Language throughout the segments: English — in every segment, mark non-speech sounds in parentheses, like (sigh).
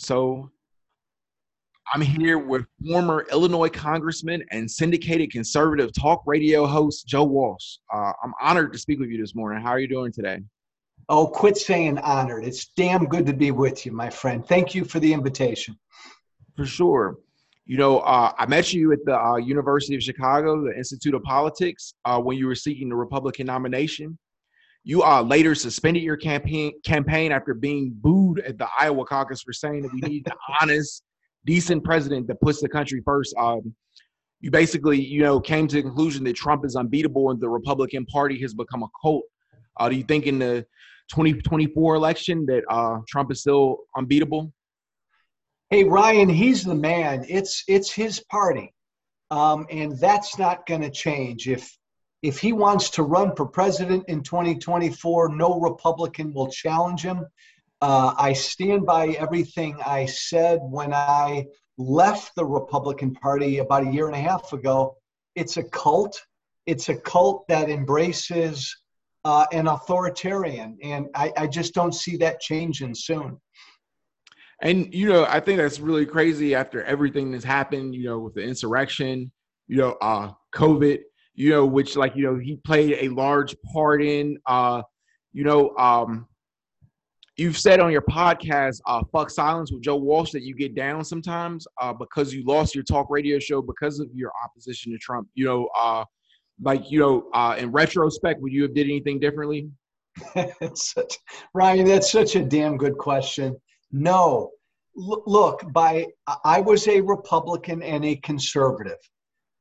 So I'm here with former Illinois Congressman and syndicated conservative talk radio host Joe Walsh. Uh, I'm honored to speak with you this morning. How are you doing today? Oh, quit saying honored. It's damn good to be with you, my friend. Thank you for the invitation. For sure. You know, uh, I met you at the uh, University of Chicago, the Institute of Politics, uh, when you were seeking the Republican nomination. You uh, later suspended your campaign campaign after being booed at the Iowa caucus for saying that we need an (laughs) honest, decent president that puts the country first. Um, you basically, you know, came to the conclusion that Trump is unbeatable and the Republican Party has become a cult. Uh, do you think in the 2024 election that uh, Trump is still unbeatable? Hey Ryan, he's the man. It's it's his party, um, and that's not going to change. If if he wants to run for president in 2024, no Republican will challenge him. Uh, I stand by everything I said when I left the Republican Party about a year and a half ago. It's a cult. It's a cult that embraces uh, an authoritarian, and I, I just don't see that changing soon. And you know, I think that's really crazy after everything that's happened. You know, with the insurrection, you know, uh, COVID, you know, which like you know he played a large part in. Uh, you know, um, you've said on your podcast, uh, "Fuck Silence" with Joe Walsh, that you get down sometimes uh, because you lost your talk radio show because of your opposition to Trump. You know, uh, like you know, uh, in retrospect, would you have did anything differently? (laughs) such, Ryan, that's such a damn good question. No, L- look, by I was a Republican and a conservative.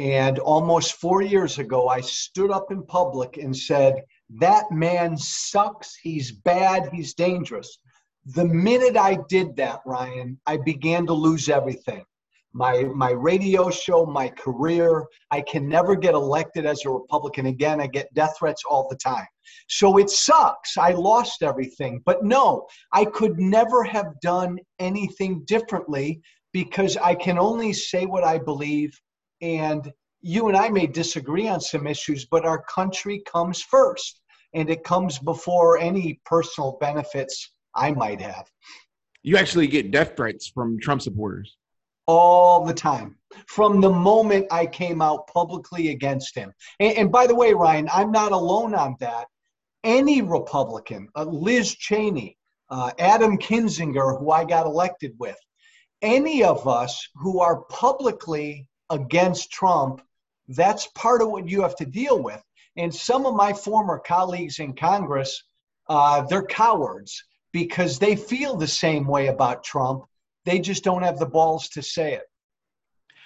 And almost four years ago, I stood up in public and said, That man sucks. He's bad. He's dangerous. The minute I did that, Ryan, I began to lose everything my my radio show, my career. I can never get elected as a Republican again. I get death threats all the time. So it sucks. I lost everything. But no, I could never have done anything differently because I can only say what I believe and you and I may disagree on some issues, but our country comes first and it comes before any personal benefits I might have. You actually get death threats from Trump supporters all the time from the moment I came out publicly against him. And, and by the way, Ryan, I'm not alone on that. Any Republican, uh, Liz Cheney, uh, Adam Kinzinger, who I got elected with, any of us who are publicly against Trump, that's part of what you have to deal with. And some of my former colleagues in Congress, uh, they're cowards because they feel the same way about Trump they just don't have the balls to say it.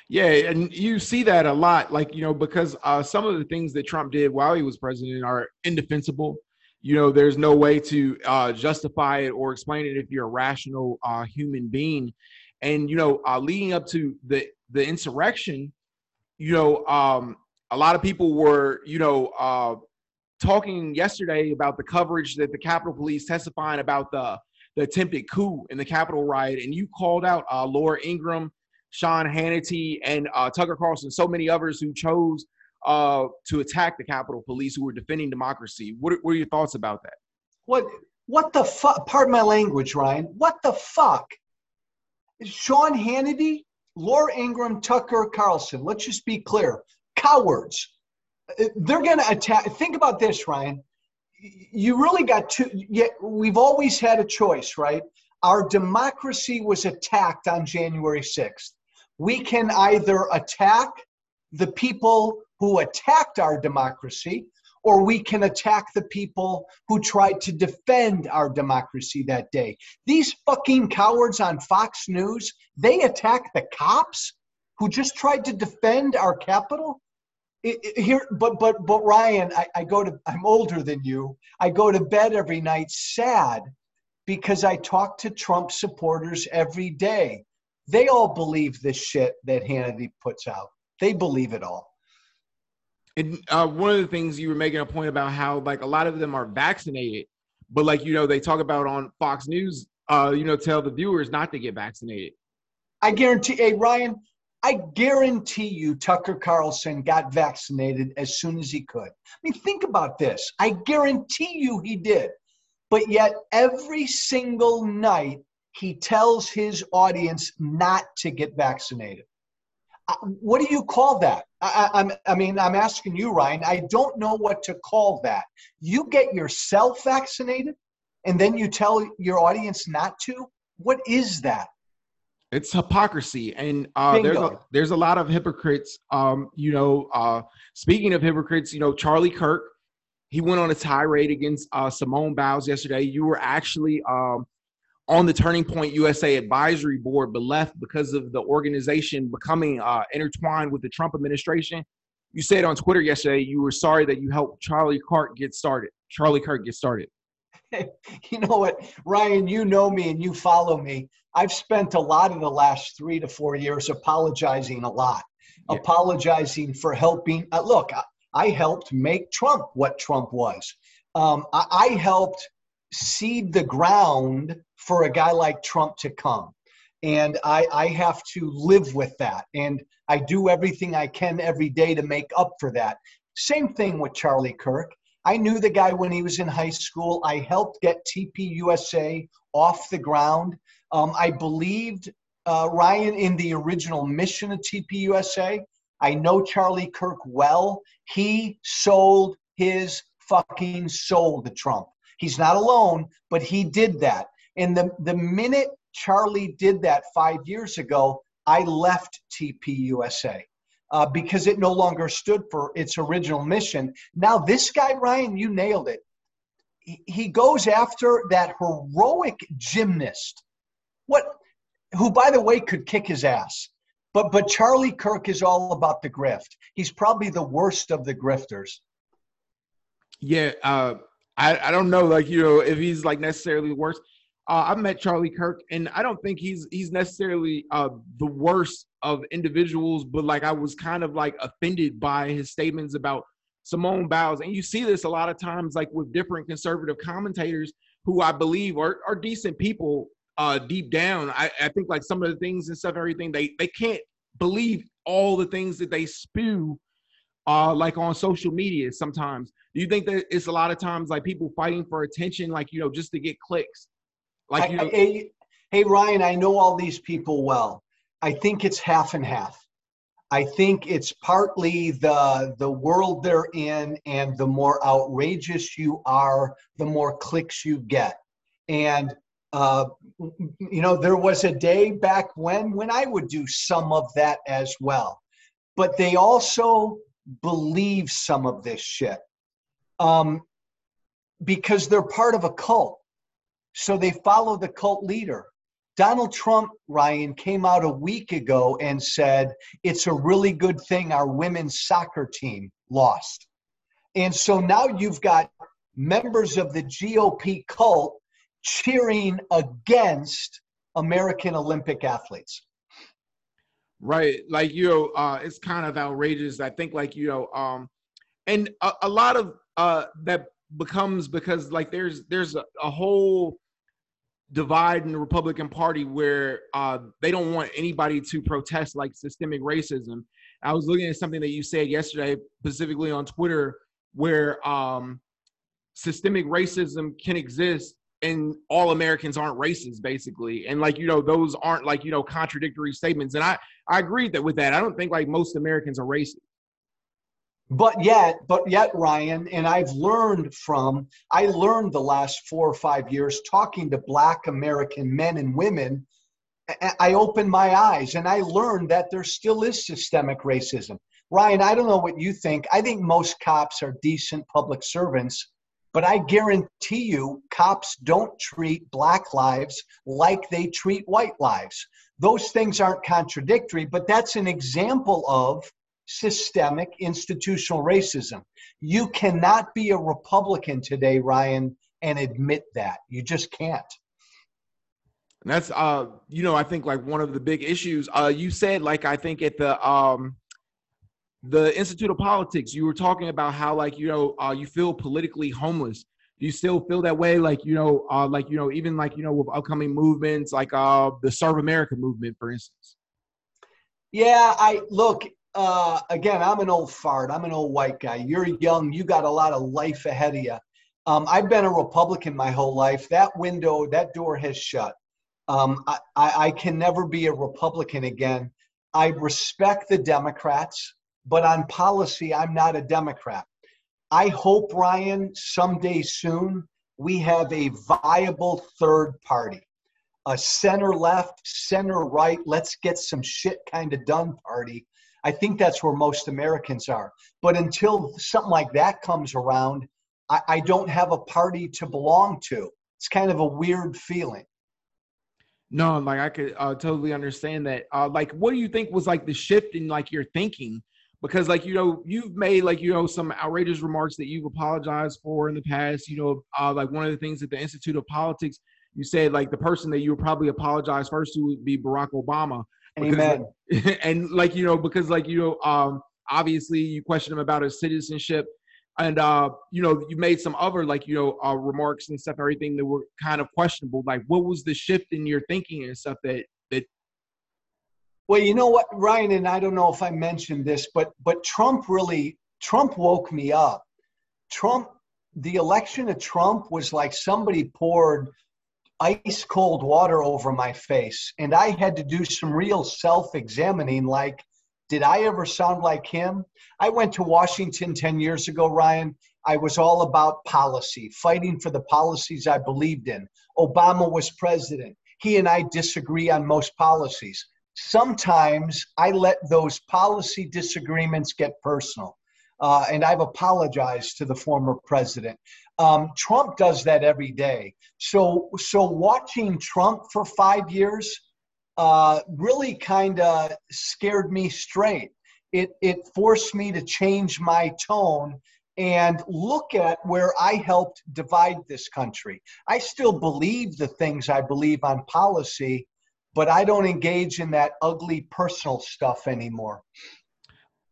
Yeah, and you see that a lot, like you know, because uh, some of the things that Trump did while he was president are indefensible. You know, there's no way to uh, justify it or explain it if you're a rational uh, human being. And you know, uh, leading up to the the insurrection, you know, um, a lot of people were, you know, uh, talking yesterday about the coverage that the Capitol Police testifying about the the attempted coup in the Capitol riot, and you called out uh, Laura Ingraham, Sean Hannity, and uh, Tucker Carlson, so many others who chose uh, to attack the Capitol Police who were defending democracy. What, what are your thoughts about that? What what the fuck? Pardon my language, Ryan. What the fuck? Sean Hannity, Laura Ingraham, Tucker Carlson. Let's just be clear. Cowards. Uh, they're going to attack. Think about this, Ryan you really got two. Yeah, we've always had a choice, right? Our democracy was attacked on January 6th. We can either attack the people who attacked our democracy, or we can attack the people who tried to defend our democracy that day. These fucking cowards on Fox News, they attack the cops who just tried to defend our capital? It, it, here but but but ryan I, I go to i'm older than you. I go to bed every night sad because i talk to trump supporters every day. They all believe this shit that hannity puts out. They believe it all and uh, one of the things you were making a point about how like a lot of them are vaccinated but like you know they talk about on fox news uh you know tell the viewers not to get vaccinated i guarantee hey ryan I guarantee you Tucker Carlson got vaccinated as soon as he could. I mean, think about this. I guarantee you he did. But yet, every single night, he tells his audience not to get vaccinated. Uh, what do you call that? I, I'm, I mean, I'm asking you, Ryan. I don't know what to call that. You get yourself vaccinated and then you tell your audience not to? What is that? It's hypocrisy, and uh, there's a, there's a lot of hypocrites. Um, you know, uh, speaking of hypocrites, you know Charlie Kirk, he went on a tirade against uh, Simone Biles yesterday. You were actually um, on the Turning Point USA advisory board, but left because of the organization becoming uh, intertwined with the Trump administration. You said on Twitter yesterday you were sorry that you helped Charlie Kirk get started. Charlie Kirk get started. (laughs) you know what, Ryan, you know me and you follow me. I've spent a lot of the last three to four years apologizing a lot, yeah. apologizing for helping. Uh, look, I, I, helped make Trump what Trump was. Um, I, I helped seed the ground for a guy like Trump to come. And I, I have to live with that. And I do everything I can every day to make up for that. Same thing with Charlie Kirk. I knew the guy when he was in high school. I helped get TPUSA off the ground. Um, I believed uh, Ryan in the original mission of TPUSA. I know Charlie Kirk well. He sold his fucking soul to Trump. He's not alone, but he did that. And the, the minute Charlie did that five years ago, I left TPUSA uh, because it no longer stood for its original mission. Now, this guy, Ryan, you nailed it. He, goes after that heroic gymnast, what, who, by the way, could kick his ass. But, but Charlie Kirk is all about the grift. He's probably the worst of the grifters. Yeah, uh, I, I don't know, like you know, if he's like necessarily the worst. Uh, I've met Charlie Kirk, and I don't think he's he's necessarily uh, the worst of individuals, but like I was kind of like offended by his statements about Simone Biles, and you see this a lot of times, like with different conservative commentators who I believe are are decent people uh, deep down. I, I think like some of the things and stuff, everything they they can't believe all the things that they spew, uh, like on social media sometimes. Do you think that it's a lot of times like people fighting for attention, like you know, just to get clicks? Like, you know, hey, hey, Ryan, I know all these people well. I think it's half and half. I think it's partly the the world they're in, and the more outrageous you are, the more clicks you get. And uh, you know, there was a day back when when I would do some of that as well. But they also believe some of this shit um, because they're part of a cult. So they follow the cult leader. Donald Trump, Ryan, came out a week ago and said it's a really good thing our women's soccer team lost. And so now you've got members of the GOP cult cheering against American Olympic athletes. Right. Like, you know, uh, it's kind of outrageous. I think, like, you know, um, and a, a lot of uh, that becomes because, like, there's there's a, a whole divide in the Republican Party where uh, they don't want anybody to protest like systemic racism. I was looking at something that you said yesterday, specifically on Twitter, where um, systemic racism can exist and all Americans aren't racist, basically. And like, you know, those aren't like, you know, contradictory statements. And I, I agree that with that. I don't think like most Americans are racist. But yet but yet ryan and i've learned from i learned the last four or five years talking to black american men and women i opened my eyes and i learned that there still is systemic racism. Ryan i don't know what you think. I think most cops are decent public servants but i guarantee you cops don't treat black lives like they treat white lives those things aren't contradictory but that's an example of systemic institutional racism. You cannot be a Republican today, Ryan, and admit that. You just can't. And that's uh you know I think like one of the big issues uh you said like I think at the um the Institute of Politics you were talking about how like you know uh you feel politically homeless. Do you still feel that way like you know uh like you know even like you know with upcoming movements like uh the Serve America movement for instance? Yeah, I look, uh, again, I'm an old fart. I'm an old white guy. You're young. You got a lot of life ahead of you. Um, I've been a Republican my whole life. That window, that door has shut. Um, I, I can never be a Republican again. I respect the Democrats, but on policy, I'm not a Democrat. I hope, Ryan, someday soon, we have a viable third party, a center left, center right, let's get some shit kind of done party. I think that's where most Americans are. But until something like that comes around, I, I don't have a party to belong to. It's kind of a weird feeling. No, like I could uh, totally understand that. Uh, like, what do you think was like the shift in like your thinking? Because like you know, you've made like you know some outrageous remarks that you've apologized for in the past. You know, uh, like one of the things at the Institute of Politics, you said like the person that you would probably apologize first to would be Barack Obama. Because, Amen. (laughs) and like you know, because like you know, um, obviously you question him about his citizenship and uh, you know, you made some other like you know uh, remarks and stuff, everything that were kind of questionable. Like, what was the shift in your thinking and stuff that? Well, you know what, Ryan, and I don't know if I mentioned this, but but Trump really Trump woke me up. Trump, the election of Trump was like somebody poured ice cold water over my face, and I had to do some real self examining. Like, did I ever sound like him? I went to Washington 10 years ago, Ryan. I was all about policy, fighting for the policies I believed in. Obama was president. He and I disagree on most policies. Sometimes I let those policy disagreements get personal. Uh, and I've apologized to the former president. Um, Trump does that every day. So, so watching Trump for five years, uh, really kind of scared me straight. It, it forced me to change my tone and look at where I helped divide this country. I still believe the things I believe on policy, but I don't engage in that ugly personal stuff anymore.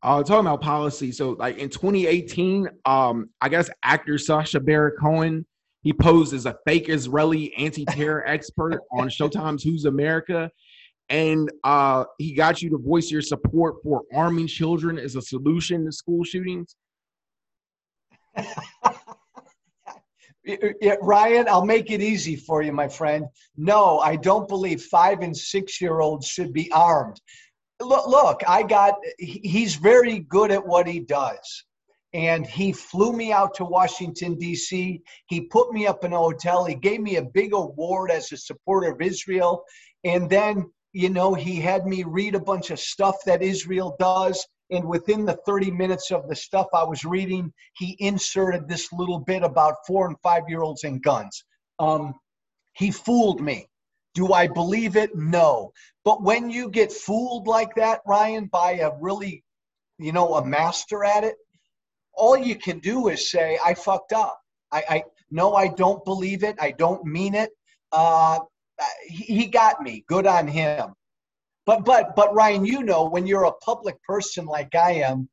Uh, talking about policy, so like in 2018, um, I guess actor Sacha Baron Cohen he posed as a fake Israeli anti-terror (laughs) expert on Showtime's Who's America, and uh, he got you to voice your support for arming children as a solution to school shootings. (laughs) yeah, Ryan, I'll make it easy for you, my friend. No, I don't believe five and six year olds should be armed. Look, look, I got, he's very good at what he does. And he flew me out to Washington, D.C. He put me up in a hotel. He gave me a big award as a supporter of Israel. And then you know, he had me read a bunch of stuff that Israel does. And within the 30 minutes of the stuff I was reading, he inserted this little bit about four and five year olds and guns. Um, he fooled me. Do I believe it? No. But when you get fooled like that, Ryan, by a really, you know, a master at it, all you can do is say, I fucked up. I, I no, I don't believe it. I don't mean it. Uh, he got me. Good on him. But but but Ryan, you know, when you're a public person like I am,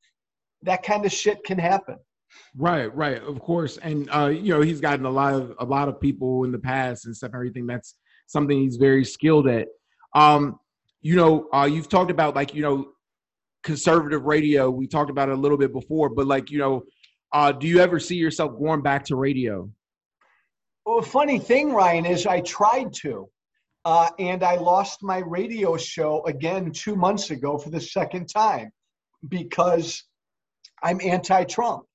that kind of shit can happen. Right, right, of course. And uh, you know, he's gotten a lot of a lot of people in the past and stuff. Everything that's something he's very skilled at. Um, you know, uh, you've talked about like you know, conservative radio. We talked about it a little bit before, but like you know, uh, do you ever see yourself going back to radio? Well, funny thing, Ryan, is I tried to. Uh, and I lost my radio show again two months ago for the second time because I'm anti-Trump.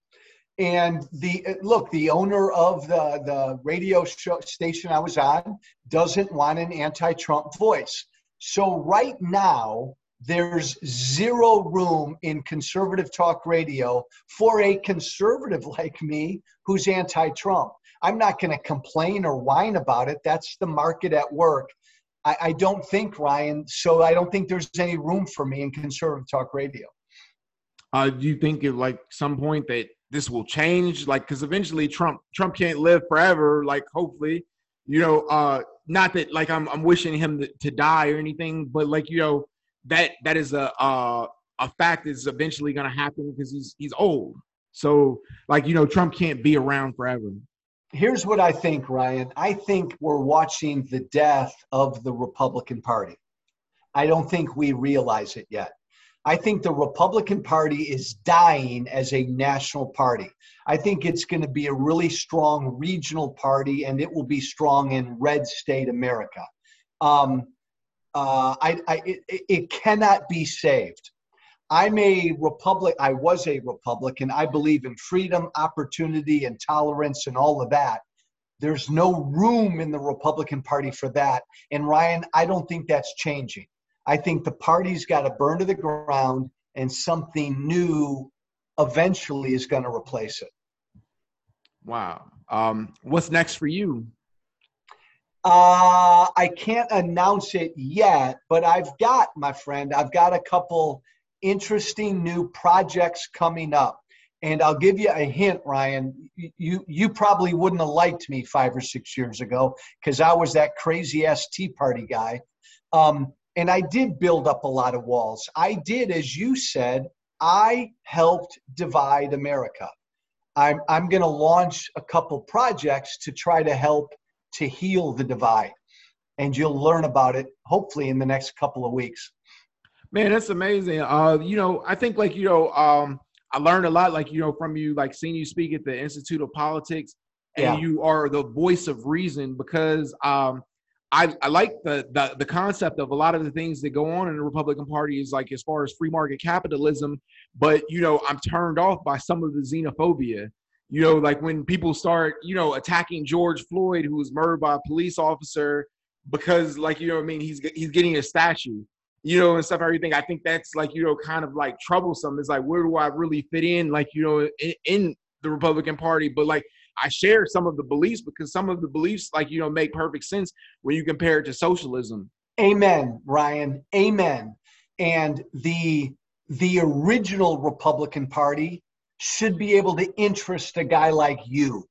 And the look, the owner of the the radio show station I was on doesn't want an anti-Trump voice. So right now, there's zero room in conservative talk radio for a conservative (laughs) like me who's anti-Trump. I'm not going to complain or whine about it. That's the market at work. I, I don't think, Ryan, so I don't think there's any room for me in conservative talk radio. Uh, do you think at like some point that this will change? Like, because eventually Trump Trump can't live forever. Like, hopefully, you know, uh, not that like I'm I'm wishing him to, die or anything, but like you know that that is a uh, a fact is eventually going to happen because he's he's old. So like you know Trump can't be around forever here's what I think, Ryan. I think we're watching the death of the Republican Party. I don't think we realize it yet. I think the Republican Party is dying as a national party. I think it's going to be a really strong regional party and it will be strong in red state America. Um, uh, I, I, it, it cannot be saved. I'm a Republic. I was a Republican. I believe in freedom, opportunity, and tolerance, and all of that. There's no room in the Republican Party for that. And Ryan, I don't think that's changing. I think the party's got to burn to the ground, and something new eventually is going to replace it. Wow. Um, what's next for you? Uh, I can't announce it yet, but I've got, my friend, I've got a couple interesting new projects coming up. And I'll give you a hint, Ryan. You you probably wouldn't have liked me five or six years ago because I was that crazy ass Tea Party guy. Um, and I did build up a lot of walls. I did, as you said, I helped divide America. I'm I'm going to launch a couple projects to try to help to heal the divide, and you'll learn about it hopefully in the next couple of weeks. Man, that's amazing. Uh, you know, I think like you know, um, I learned a lot, like you know, from you, like seeing you speak at the Institute of Politics, and yeah. you are the voice of reason because um, I, I like the, the the concept of a lot of the things that go on in the Republican Party is like as far as free market capitalism, but you know, I'm turned off by some of the xenophobia. You know, like when people start, you know, attacking George Floyd, who was murdered by a police officer because, like, you know, I mean, he's he's getting a statue you know, and stuff, everything. I think that's like, you know, kind of like troublesome. It's like, where do I really fit in, like, you know, in, in the Republican Party? But like, I share some of the beliefs because some of the beliefs, like, you know, make perfect sense when you compare it to socialism. Amen, Ryan. Amen. And the the original Republican Party should be able to interest a guy like you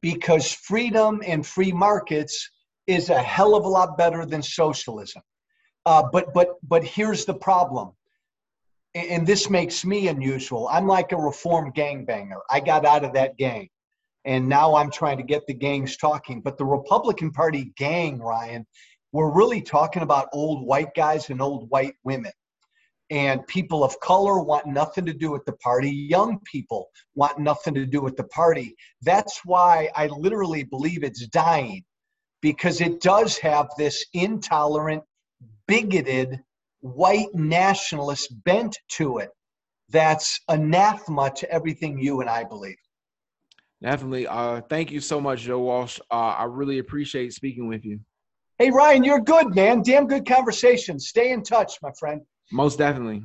because freedom and free markets is a hell of a lot better than socialism. Uh, but but but here's the problem, and this makes me unusual. I'm like a reformed gangbanger. I got out of that gang, and now I'm trying to get the gangs talking. But the Republican Party gang, Ryan, we're really talking about old white guys and old white women. And people of color want nothing to do with the party. Young people want nothing to do with the party. That's why I literally believe it's dying because it does have this intolerant bigoted white nationalist bent to it that's anathema to everything you and I believe. Definitely. Uh, thank you so much, Joe Walsh. Uh, I really appreciate speaking with you. Hey, Ryan, you're good, man. Damn good conversation. Stay in touch, my friend. Most definitely.